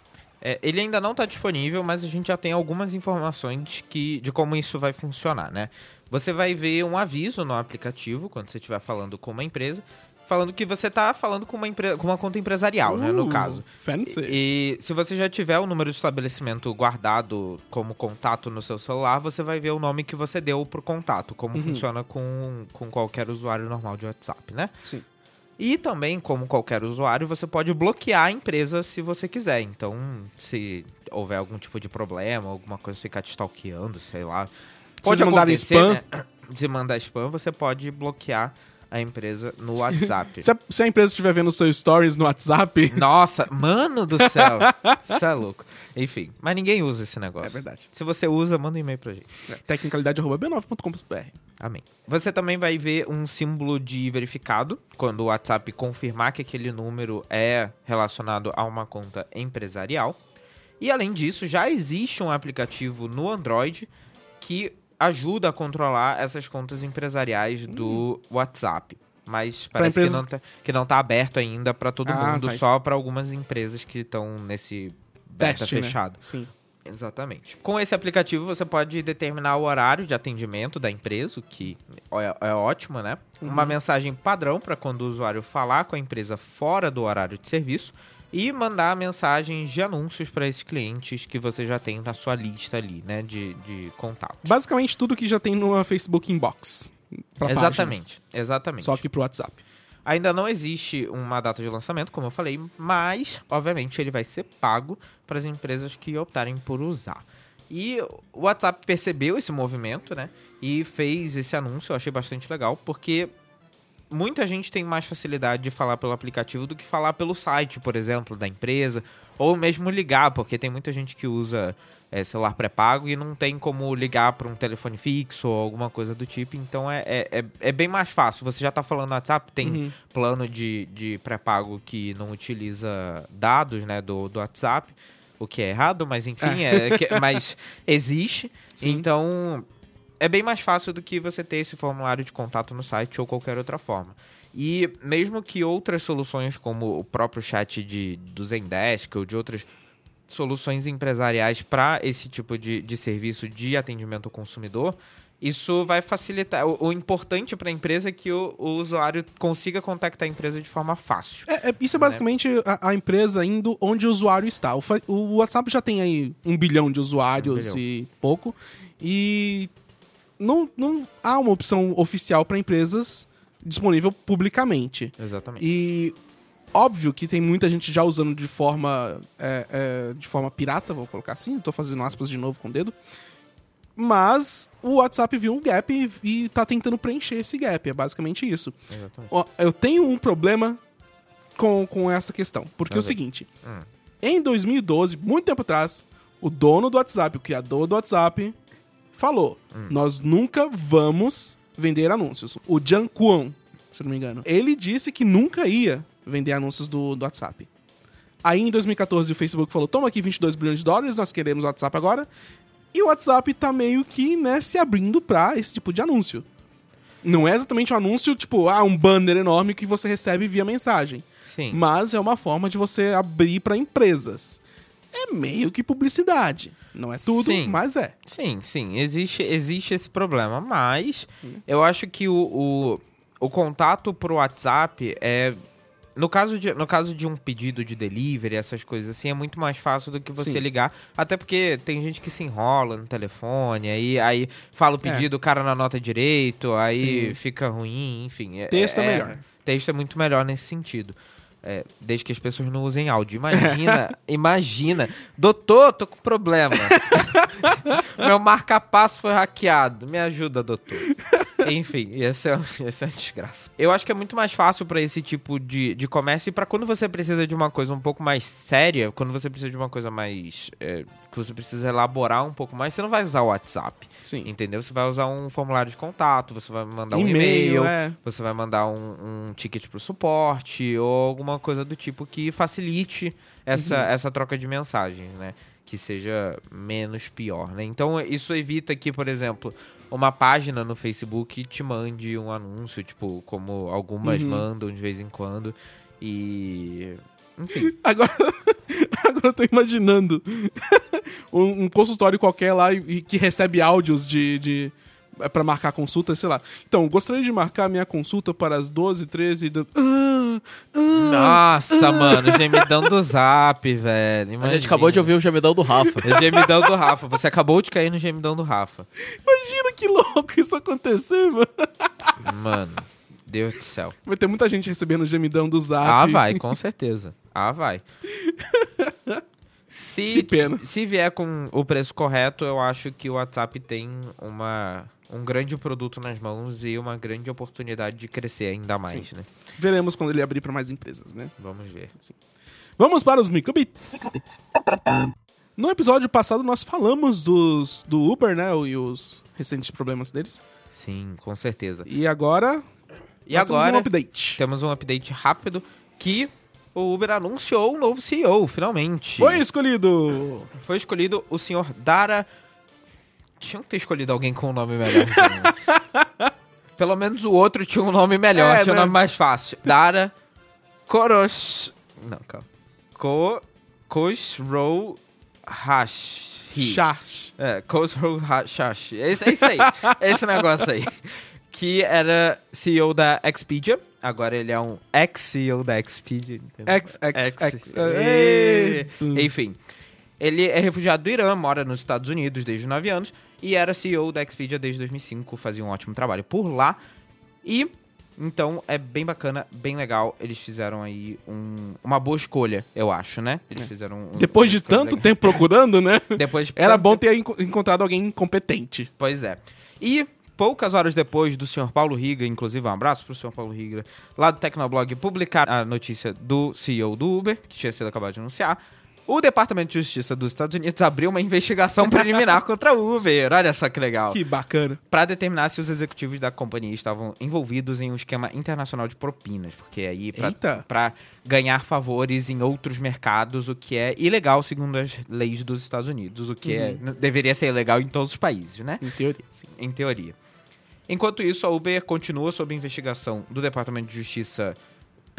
É, ele ainda não está disponível, mas a gente já tem algumas informações que, de como isso vai funcionar, né? Você vai ver um aviso no aplicativo, quando você estiver falando com uma empresa, falando que você está falando com uma, empre- com uma conta empresarial, né, no Uh, caso. Fancy. E, e se você já tiver o número de estabelecimento guardado como contato no seu celular, você vai ver o nome que você deu pro contato, como Uhum. funciona com, com qualquer usuário normal de WhatsApp, né? Sim. E também, como qualquer usuário, você pode bloquear a empresa se você quiser. Então, se houver algum tipo de problema, alguma coisa ficar te stalkeando, sei lá. Pode mandar acontecer, spam. né? Se mandar spam, você pode bloquear a empresa no WhatsApp. (laughs) Se a, se a empresa estiver vendo seus stories no WhatsApp, Nossa, mano do céu. (laughs) Isso é louco. Enfim, mas ninguém usa esse negócio. É verdade. Se você usa, manda um e-mail pra gente. tecnicalidade.b9.com.br. Amém. Você também vai ver um símbolo de verificado quando o WhatsApp confirmar que aquele número é relacionado a uma conta empresarial. E além disso, já existe um aplicativo no Android que ajuda a controlar essas contas empresariais do WhatsApp. Mas parece empresas- que, não tá, que não tá aberto ainda para todo Ah, mundo, tá. só para algumas empresas que estão nesse beta Teste, né? fechado. Sim. Exatamente. Com esse aplicativo você pode determinar o horário de atendimento da empresa, o que é, é ótimo, né? Uma mensagem padrão para quando o usuário falar com a empresa fora do horário de serviço e mandar mensagens de anúncios para esses clientes que você já tem na sua lista ali, né, de, de contatos. Basicamente tudo que já tem no Facebook Inbox. Exatamente, páginas. exatamente. Só que pro WhatsApp. Ainda não existe uma data de lançamento, como eu falei, mas, obviamente, ele vai ser pago para as empresas que optarem por usar. E o WhatsApp percebeu esse movimento, né? E fez esse anúncio, eu achei bastante legal, porque muita gente tem mais facilidade de falar pelo aplicativo do que falar pelo site, por exemplo, da empresa, ou mesmo ligar, porque tem muita gente que usa é, celular pré-pago e não tem como ligar para um telefone fixo ou alguma coisa do tipo, então é, é, é, é bem mais fácil. Você já está falando no WhatsApp, tem plano de, de pré-pago que não utiliza dados né, do, do WhatsApp, o que é errado, mas enfim, é, que- mas (laughs) existe. Então é bem mais fácil do que você ter esse formulário de contato no site ou qualquer outra forma. E mesmo que outras soluções, como o próprio chat de, do Zendesk ou de outras soluções empresariais para esse tipo de, de serviço de atendimento ao consumidor, isso vai facilitar. O, o importante para a empresa é que o, o usuário consiga contactar a empresa de forma fácil. É, é- isso é basicamente a, a empresa indo onde o usuário está. O, o WhatsApp já tem aí um bilhão de usuários Um bilhão. e pouco. E não, não há uma opção oficial para empresas disponível publicamente. Exatamente. E óbvio que tem muita gente já usando de forma é, é, de forma pirata, vou colocar assim, tô fazendo aspas de novo com o dedo. Mas o WhatsApp viu um gap e, e tá tentando preencher esse gap. É basicamente isso. Exatamente. Eu tenho um problema com, com essa questão. Porque é o seguinte: em 2012, muito tempo atrás, O dono do WhatsApp, o criador do WhatsApp, falou: nós nunca vamos vender anúncios. O Jan Kwon, se não me engano, ele disse que nunca ia vender anúncios do, do WhatsApp. Aí em 2014 o Facebook falou: toma aqui 22 bilhões de dólares, nós queremos o WhatsApp agora. E o WhatsApp tá meio que, né, se abrindo pra esse tipo de anúncio. Não é exatamente um anúncio, tipo, ah, um banner enorme que você recebe via mensagem. Sim. Mas é uma forma de você abrir pra empresas. É meio que publicidade. Não é tudo, Sim. mas é. Sim, sim, existe, existe esse problema, mas eu acho que o, o, o contato pro WhatsApp é. No caso, de, no caso de um pedido de delivery, essas coisas assim, é muito mais fácil do que você Sim. ligar. Até porque tem gente que se enrola no telefone, aí, aí fala o pedido, o cara não anota direito, aí Sim. fica ruim, enfim. Texto é melhor. Texto é muito melhor nesse sentido. É, desde que as pessoas não usem áudio. Imagina, (laughs) imagina. Doutor, tô com problema. (laughs) Meu marca-passo foi hackeado. Me ajuda, doutor. Enfim, essa é, (laughs) essa é uma desgraça. Eu acho que é muito mais fácil pra esse tipo de, de comércio e pra quando você precisa de uma coisa um pouco mais séria, quando você precisa de uma coisa mais. é, que você precisa elaborar um pouco mais, você não vai usar o WhatsApp. Sim. Entendeu? Você vai usar um formulário de contato, você vai mandar um E-mail, e-mail, é. você vai mandar um, um ticket pro suporte ou alguma coisa do tipo que facilite essa, Uhum. essa troca de mensagens, né? Que seja menos pior, né? Então isso evita que, por exemplo, uma página no Facebook te mande um anúncio, tipo, como algumas Uhum. mandam de vez em quando. E. Enfim. (laughs) Agora, (laughs) agora eu tô imaginando (laughs) um, um consultório qualquer lá e, e que recebe áudios de. de é pra marcar consulta, sei lá. Então, gostaria de marcar minha consulta para as 12 13 do... ah, ah. Nossa, mano, gemidão do zap, velho. A gente acabou de ouvir o gemidão do Rafa. O gemidão do Rafa. Você acabou de cair no gemidão do Rafa. Imagina que louco isso acontecer, mano. Mano, Deus do céu. Vai ter muita gente recebendo o gemidão do zap. Ah, vai, com certeza. Ah, vai. Se, Que pena. Se vier com o preço correto, eu acho que o WhatsApp tem uma, um grande produto nas mãos e uma grande oportunidade de crescer ainda mais, né? Veremos quando ele abrir para mais empresas, né? Vamos ver. Vamos para os microbits. No episódio passado nós falamos dos, do Uber, né? E os recentes problemas deles. Sim, com certeza. E agora. E nós temos agora um update. temos um update rápido que o Uber anunciou um novo CEO, finalmente. Foi escolhido! Foi escolhido o senhor Dara. Tinha que ter escolhido alguém com um nome melhor. então. (laughs) Pelo menos o outro tinha um nome melhor, É, tinha um né? nome mais fácil. Dara Korosh. Não, calma. Ko Khosrow Hashi. Chá. É, Khosrow Hashi. Esse, é isso aí. esse negócio aí. Que era CEO da Expedia. Agora ele é um ex-CEO da Expedia. entendeu? X, X, X. É. Ei. Enfim. Ele é refugiado do Irã, mora nos Estados Unidos desde os 9 anos e era CEO da Expedia desde 2005, fazia um ótimo trabalho por lá. E então é bem bacana, bem legal. Eles fizeram aí um- uma boa escolha, eu acho, né? Eles fizeram um- Depois uma de tanto legal. tempo procurando, né? (laughs) Depois de Era bom ter enco- encontrado alguém competente. Pois é. E poucas horas depois do senhor Paulo Riga, inclusive um abraço pro senhor Paulo Riga, lá do Tecnoblog, publicar a notícia do CEO do Uber, que tinha sido acabado de anunciar, o Departamento de Justiça dos Estados Unidos abriu uma investigação preliminar (laughs) contra o Uber. Olha só que legal. Que bacana. Pra determinar se os executivos da companhia estavam envolvidos em um esquema internacional de propinas, porque aí pra ganhar favores em outros mercados, o que é ilegal segundo as leis dos Estados Unidos, o que é, deveria ser ilegal em todos os países, né? Em teoria, sim. em teoria. Enquanto isso, a Uber continua sob investigação do Departamento de Justiça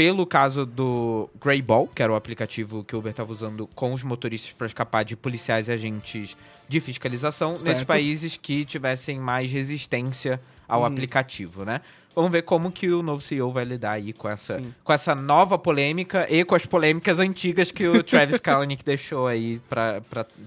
pelo caso do Greyball, que era o aplicativo que o Uber estava usando com os motoristas para escapar de policiais e agentes de fiscalização Espertos. nesses países que tivessem mais resistência ao aplicativo, né? Vamos ver como que o novo CEO vai lidar aí com essa, Sim. com essa nova polêmica e com as polêmicas antigas que o (laughs) Travis Kalanick deixou aí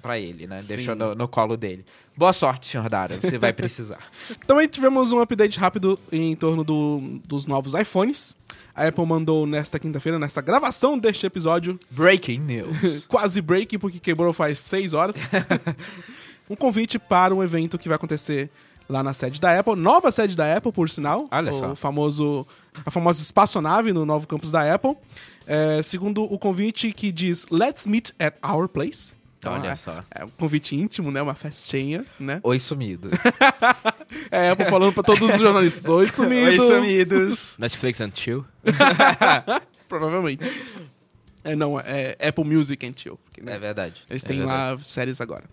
pra ele, né? Deixou Sim. no, no colo dele. Boa sorte, senhor Dara, você vai precisar. (laughs) Também tivemos um update rápido em torno do- dos novos iPhones. A Apple mandou nesta quinta-feira, nesta gravação deste episódio, Breaking news. (laughs) quase break, porque quebrou faz seis horas. (laughs) um convite para um evento que vai acontecer lá na sede da Apple. Nova sede da Apple, por sinal. Olha o só. Famoso, a famosa espaçonave no novo campus da Apple. É, segundo o convite que diz Let's meet at our place. Então, Olha é, só. é um convite íntimo, né? Uma festinha, né? Oi, sumido. (laughs) É, Apple falando pra todos os jornalistas. Oi, (laughs) sumidos. Oi, sumidos. Netflix and chill. (laughs) Provavelmente. É, não, é Apple Music and Chill. porque, né, É verdade. Eles É têm verdade. lá séries agora.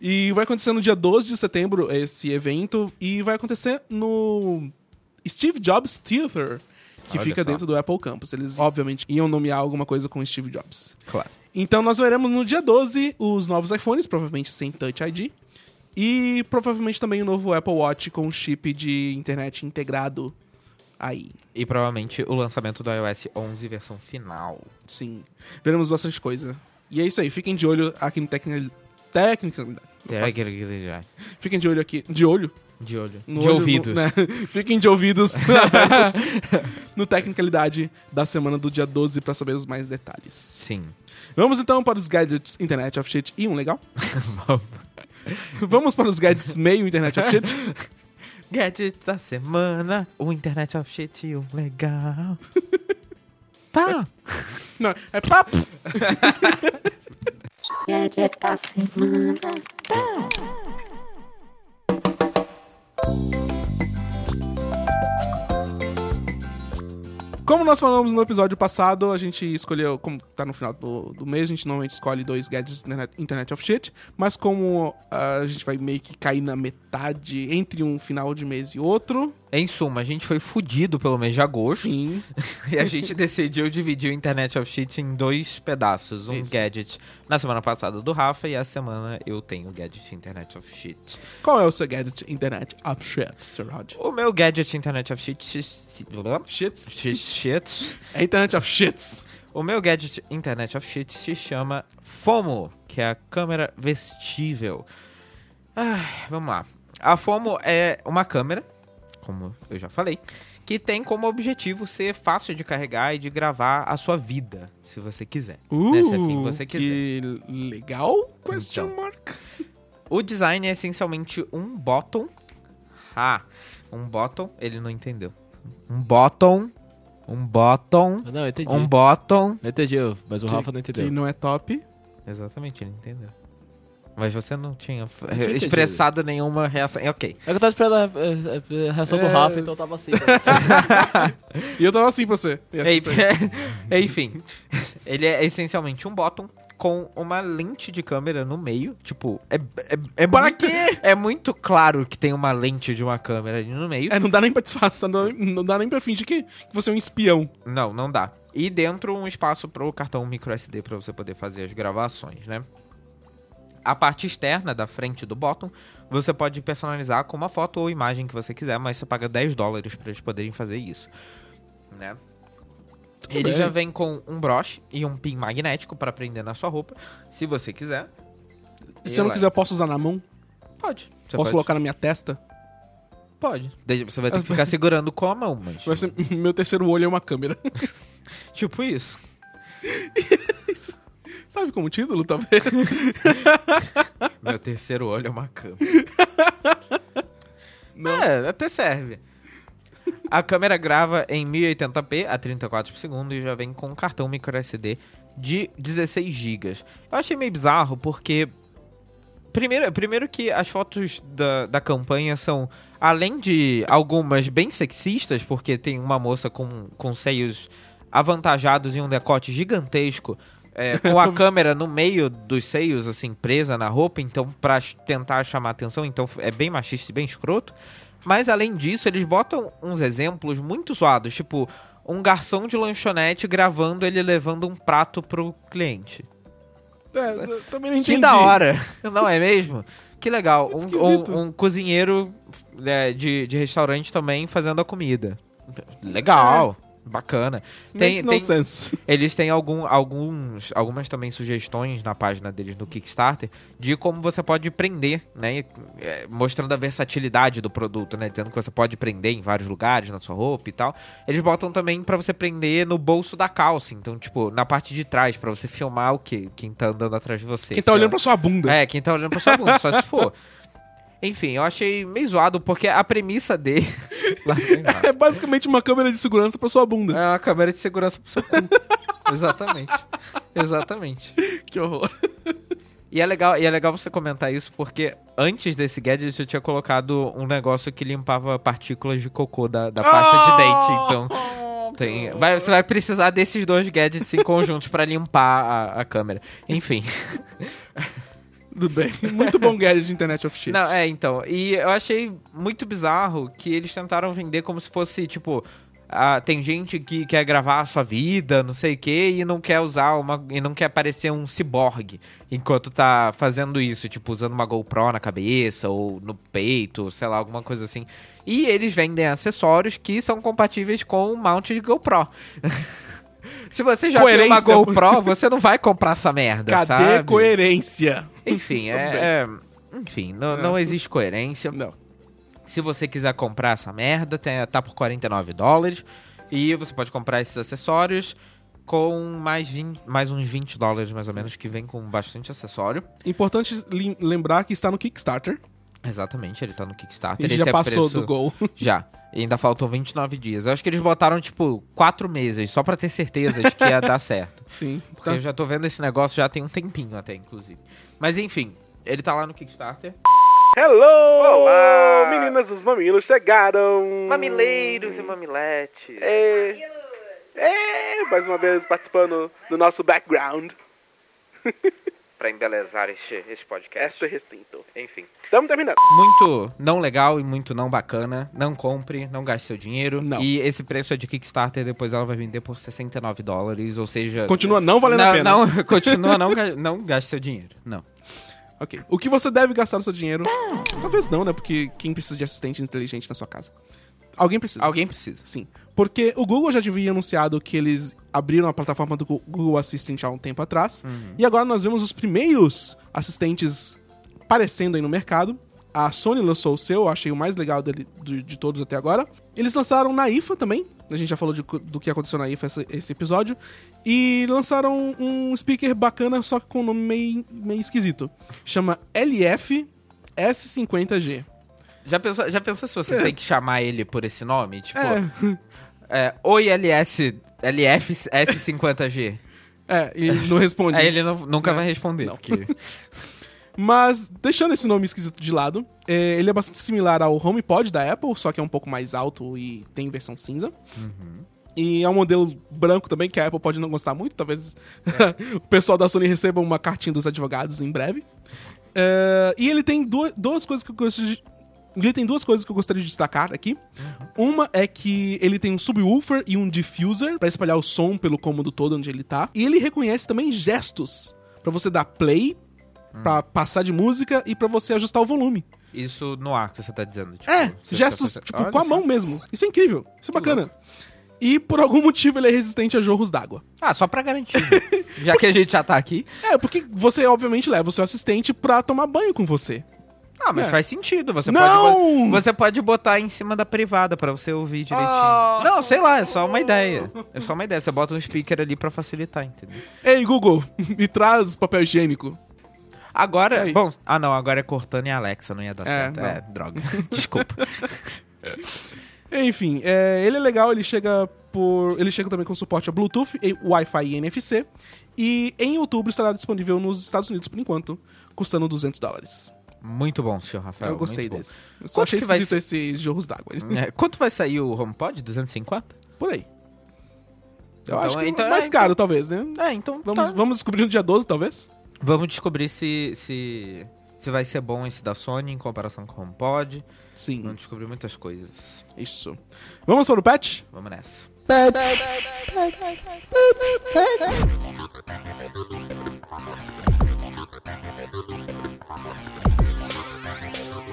e vai acontecer no dia 12 de setembro esse evento. E vai acontecer no Steve Jobs Theater, que Olha fica só. dentro do Apple Campus. Eles, obviamente, iam nomear alguma coisa com Steve Jobs. Claro. Então nós veremos no dia 12 os novos iPhones, provavelmente sem Touch ID. E provavelmente também o novo Apple Watch com chip de internet integrado aí. E provavelmente o lançamento do iOS 11 versão final. Sim. Veremos bastante coisa. E é isso aí. Fiquem de olho aqui no Technical... Technical... Fiquem de olho aqui... De olho? De olho. No de olho, ouvidos. no- né? (laughs) Fiquem de ouvidos (laughs) no Tecnicalidade da semana do dia 12 pra saber os mais detalhes. Sim. Vamos então para os gadgets Internet of Shit e um legal? Vamos para os gadgets meio Internet of Shit? (laughs) Gadget da semana, o Internet of Shit e o legal. Tá. (laughs) Não, é papo! Gadget da semana. Como nós falamos no episódio passado, a gente escolheu, como tá no final do, do mês, a gente normalmente escolhe dois gadgets internet, internet of Shit, mas como ah, a gente vai meio que cair na metade entre um final de mês e outro, Em suma, a gente foi fudido pelo mês de agosto. sim, (laughs) E a gente decidiu dividir o Internet of Shit em dois pedaços. Um Isso. gadget na semana passada do Rafa e essa semana eu tenho o gadget Internet of Shit. qual é o seu gadget internet of Shit, Sir Rod? O meu gadget Internet of Shit... Shits? Shit, shit. É internet of Shits. O meu gadget Internet of Shit se chama FOMO, que é a câmera vestível. Ai, vamos lá. A FOMO é uma câmera, como eu já falei, que tem como objetivo ser fácil de carregar e de gravar a sua vida, se você quiser. né? Se assim você quiser. Uh, que legal? Question Então. mark. O design é essencialmente um bottom. Ah, um bottom, ele não entendeu. Um bottom, um bottom, Não, eu entendi. um bottom. Eu entendi, mas o Rafa não Que entendeu. não é top. Exatamente, ele entendeu. Mas você não tinha expressado nenhuma reação. É, Ok. É que eu tava esperando a, a- a reação do É. Rafa, então eu tava assim. (laughs) E eu tava assim pra você. E assim Ei, pra. (laughs) Enfim, ele é essencialmente um bottom com uma lente de câmera no meio. Tipo, é, é, é Para muito, quê? É muito claro que tem uma lente de uma câmera ali no meio. É, não dá nem pra disfarçar, não, não dá nem pra fingir que, que você é um espião. Não, não dá. E dentro um espaço pro cartão micro SD para você poder fazer as gravações, né? A parte externa da frente do bottom, você pode personalizar com uma foto ou imagem que você quiser, mas você paga 10 dólares para eles poderem fazer isso, né? Ele bem. já vem com um broche e um pin magnético para prender na sua roupa, se você quiser. Se eu não E quiser, eu posso usar na mão? Pode. Você posso pode. colocar na minha testa? Pode. Você vai ter que ficar (laughs) segurando com a mão, mas... Ser, meu terceiro olho é uma câmera. (laughs) Tipo isso. (laughs) Sabe como título, talvez? (laughs) Meu terceiro olho é uma câmera. (laughs) É, até serve. A câmera grava em 1080p a 34 por segundo e já vem com um cartão microSD de 16 GB. Eu achei meio bizarro porque primeiro, primeiro que as fotos da, da campanha são além de algumas bem sexistas, porque tem uma moça com, com seios avantajados e um decote gigantesco, é, (laughs) com a câmera no meio dos seios, assim, presa na roupa, então pra tentar chamar atenção, então é bem machista e bem escroto. Mas além disso, eles botam uns exemplos muito zoados, tipo um garçom de lanchonete gravando ele levando um prato pro cliente. É, também não entendi. Que da hora, (laughs) não é mesmo? Que legal. Um, um- um cozinheiro é, de, de restaurante também fazendo a comida. Legal, bacana. Tem, tem, sense. (laughs) eles têm algum, alguns, algumas também sugestões na página deles no Kickstarter de como você pode prender, né? É, Mostrando a versatilidade do produto, né? Dizendo que você pode prender em vários lugares na sua roupa e tal. Eles botam também pra você prender no bolso da calça. Então, tipo, na parte de trás, pra você filmar o quê? Quem tá andando atrás de você. Quem tá olhando lá. pra sua bunda. É, quem tá olhando pra sua bunda, só se for. (laughs) Enfim, eu achei meio zoado porque a premissa dele. (laughs) É basicamente uma câmera de segurança pra sua bunda. É uma câmera de segurança pro seu cu. Exatamente. Exatamente. Que horror. E é, legal, e é legal você comentar isso porque antes desse gadget eu tinha colocado um negócio que limpava partículas de cocô da, da pasta de dente. Então, tem, vai- você vai precisar desses dois gadgets em conjunto pra limpar a, a câmera. Enfim. (laughs) Tudo bem. (laughs) Muito bom gadget de Internet of Shit. Não, é, então. E eu achei muito bizarro que eles tentaram vender como se fosse, tipo. ah, tem gente que quer gravar a sua vida, não sei o que, e não quer usar uma. e não quer parecer um ciborgue enquanto tá fazendo isso, tipo, usando uma GoPro na cabeça ou no peito, sei lá, alguma coisa assim. E eles vendem acessórios que são compatíveis com o mount de GoPro. (laughs) Se você já tem uma Coerência. GoPro, você não vai comprar essa merda, Cadê sabe? coerência? Enfim, (laughs) é, é- enfim, não, não existe coerência. Não. Se você quiser comprar essa merda, tá por 49 dólares. E você pode comprar esses acessórios com mais, 20 mais uns 20 dólares, mais ou menos, que vem com bastante acessório. Importante lembrar que está no Kickstarter. Exatamente, ele tá no Kickstarter. Esse já é passou preço- do gol. Já. (laughs) E ainda faltam 29 dias. Eu acho que eles botaram, tipo, 4 meses, só pra ter certeza de que ia dar (laughs) certo. Sim. Porque Tá. eu já tô vendo esse negócio já tem um tempinho até, inclusive. Mas enfim, ele tá lá no Kickstarter. Hello! Olá! Meninas, os mamilos chegaram! Mamileiros e mamiletes. É, é, mais uma vez participando do nosso background. (laughs) Pra embelezar este, este podcast. Este recinto. Enfim. Estamos terminando. Muito não legal e muito não bacana. Não compre, não gaste seu dinheiro. Não. E esse preço é de Kickstarter, depois ela vai vender por 69 dólares, ou seja... Continua não valendo não, a pena. Não, (laughs) continua não, não gaste seu dinheiro. Não. Ok. O que você deve gastar o seu dinheiro? Talvez não, né? Porque quem precisa de assistente inteligente na sua casa? Alguém precisa. Alguém precisa. Sim. Porque o Google já havia anunciado que eles abriram a plataforma do Google Assistant há um tempo atrás. E agora nós vemos os primeiros assistentes aparecendo aí no mercado. A Sony lançou o seu, eu achei o mais legal dele, de, de todos até agora. Eles lançaram na IFA também. A gente já falou de do que aconteceu na IFA esse, esse episódio. E lançaram um speaker bacana, só que com um nome meio, meio esquisito. Chama LF S50G. Já pensou, já pensou se você tem que chamar ele por esse nome? Tipo, É. é, Oi LS, LF S50G. É, e ele não responde. Aí ele não- nunca Não. vai responder. porque- (laughs) Mas, deixando esse nome esquisito de lado, é, ele é bastante similar ao HomePod da Apple, só que é um pouco mais alto e tem versão cinza. E é um modelo branco também, que a Apple pode não gostar muito. Talvez (laughs) o pessoal da Sony receba uma cartinha dos advogados em breve. É, e ele tem duas, duas coisas que eu gostaria de... Ele tem duas coisas que eu gostaria de destacar aqui. Uma é que ele tem um subwoofer e um diffuser pra espalhar o som pelo cômodo todo onde ele tá. E ele reconhece também gestos Pra você dar play, pra passar de música e pra você ajustar o volume. Isso no ar que você tá dizendo. Tipo, É, gestos, tá- tipo, Olha com a mão mesmo. Isso é incrível. Isso é bacana. E por algum motivo ele é resistente a jorros d'água. Ah, só pra garantir. (laughs) Já que a gente já tá aqui. É, porque você obviamente leva o seu assistente pra tomar banho com você. Ah, mas É. faz sentido. Você Não! pode bo- você pode botar em cima da privada pra você ouvir direitinho. Ah. Não, sei lá, é só uma ideia. É só uma ideia. Você bota um speaker ali pra facilitar, entendeu? Ei, Google, (laughs) me traz papel higiênico. Agora, Aí. bom, ah não, agora é Cortana e Alexa, não ia dar É, certo. não. É, droga. (laughs) Desculpa. (laughs) Enfim, é, ele é legal, ele chega por. Ele chega também com suporte a Bluetooth, e Wi-Fi e NFC. E em outubro estará disponível nos Estados Unidos por enquanto, custando 200 dólares. Muito bom, senhor Rafael. eu gostei desse. Eu só Quanto achei que vai esquisito esses jorros d'água. É, quanto vai sair o HomePod? 250? Por aí. Eu Então- acho que então- mais é, caro, talvez, né? É, então Vamos, tá. vamos descobrir no dia 12, talvez? Vamos descobrir se, se, se vai ser bom esse da Sony em comparação com o HomePod. Sim, Vamos descobrir muitas coisas. isso. Vamos para o patch? Vamos nessa.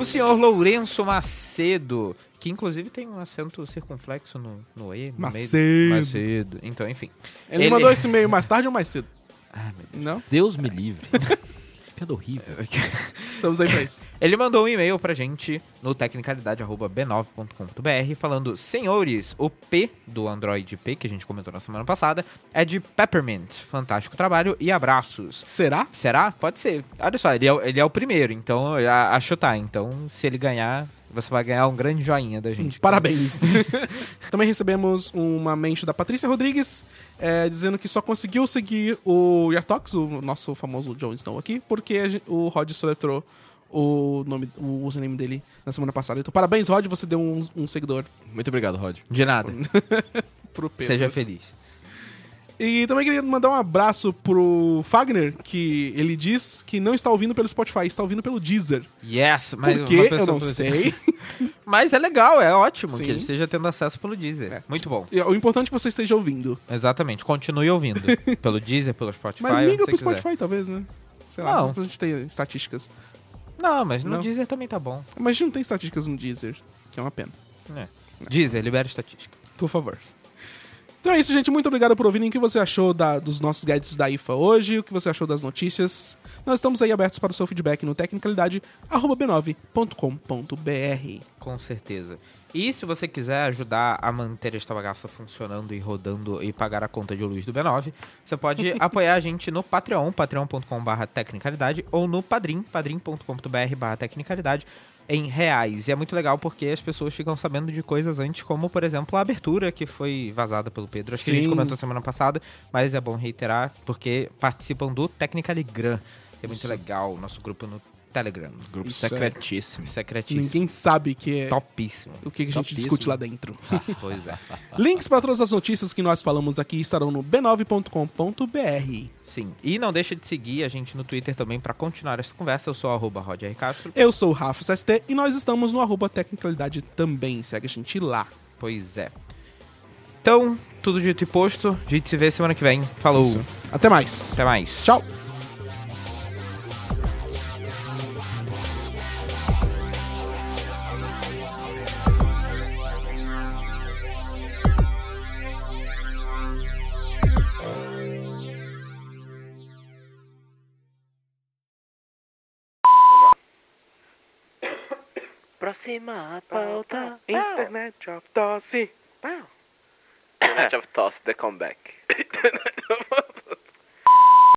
O senhor Lourenço Macedo, que inclusive tem um acento circunflexo no, no E. no Macedo. Meio. Macedo. Então, enfim. Ele, mandou esse e-mail mais tarde ou mais cedo? Ah, meu Deus. Não? Deus me livre. (laughs) piada horrível. (laughs) Estamos aí pra isso. (laughs) Ele mandou um e-mail pra gente no tecnicalidade.b9.com.br falando: Senhores, o P do Android P, que a gente comentou na semana passada, é de Peppermint. Fantástico trabalho e abraços. Será? Será? Pode ser. Olha só, ele é, o- ele é o primeiro, então a, a chutar. Então, se ele ganhar, Você vai ganhar um grande joinha da gente. Parabéns. (laughs) Também recebemos uma mention da Patrícia Rodrigues, é, dizendo que só conseguiu seguir o Yartox, o nosso famoso Jon Snow aqui, porque a gen- o Rod soletrou o nome, o username dele na semana passada. Então, parabéns, Rod, você deu um, um seguidor Muito obrigado, Rod. De nada. (laughs) pro Pedro. Seja feliz. E também queria mandar um abraço pro Fagner, que ele diz que não está ouvindo pelo Spotify, está ouvindo pelo Deezer. Yes, mas Por quê? Eu não assim- sei. (laughs) Mas é legal, é ótimo Sim. que ele esteja tendo acesso pelo Deezer. É. Muito bom. E O importante é que você esteja ouvindo. Exatamente. Continue ouvindo. (laughs) pelo Deezer, pelo Spotify. Mas migra pro quiser. Spotify, talvez, né? Sei lá, Não. pra gente ter estatísticas. Não, mas no Não. Deezer também tá bom. Mas a gente não tem estatísticas no Deezer, que é uma pena. É. Deezer, libera estatística. Por favor. Então é isso, gente. Muito obrigado por ouvirem. O que você achou da- dos nossos gadgets da IFA hoje? O que você achou das notícias? Nós estamos aí abertos para o seu feedback no tecnicalidade.b9.com.br. Com certeza. E se você quiser ajudar a manter esta bagaça funcionando e rodando e pagar a conta de luz do B9, você pode (laughs) apoiar a gente no Patreon, patreon.com.br tecnicalidade, ou no Padrim, padrim.com.br barra tecnicalidade, em reais. E é muito legal porque as pessoas ficam sabendo de coisas antes, como, por exemplo, a abertura que foi vazada pelo Pedro. Acho que a gente Sim. comentou semana passada, mas é bom reiterar, porque participam do Technicaligram. que É muito Isso. legal, nosso grupo no Telegram. Grupo Isso é. secretíssimo. Secretíssimo. Ninguém sabe que é Topíssimo. o que a gente Topíssimo. discute lá dentro. pois é. (laughs) Links para todas as notícias que nós falamos aqui estarão no b9.com.br. Sim. E não deixa de seguir a gente no Twitter também pra continuar essa conversa. Eu sou arroba Rod R. Castro. Eu sou o Rafa ST e nós estamos no arroba Tecnicalidade também. Segue a gente lá. Pois é. Então, tudo dito e posto. A gente se vê semana que vem. Falou. Isso. Até mais. Até mais. Tchau. Próxima pauta. Internet of Tosse. Internet of Toss, The Comeback. (coughs) (coughs) (coughs)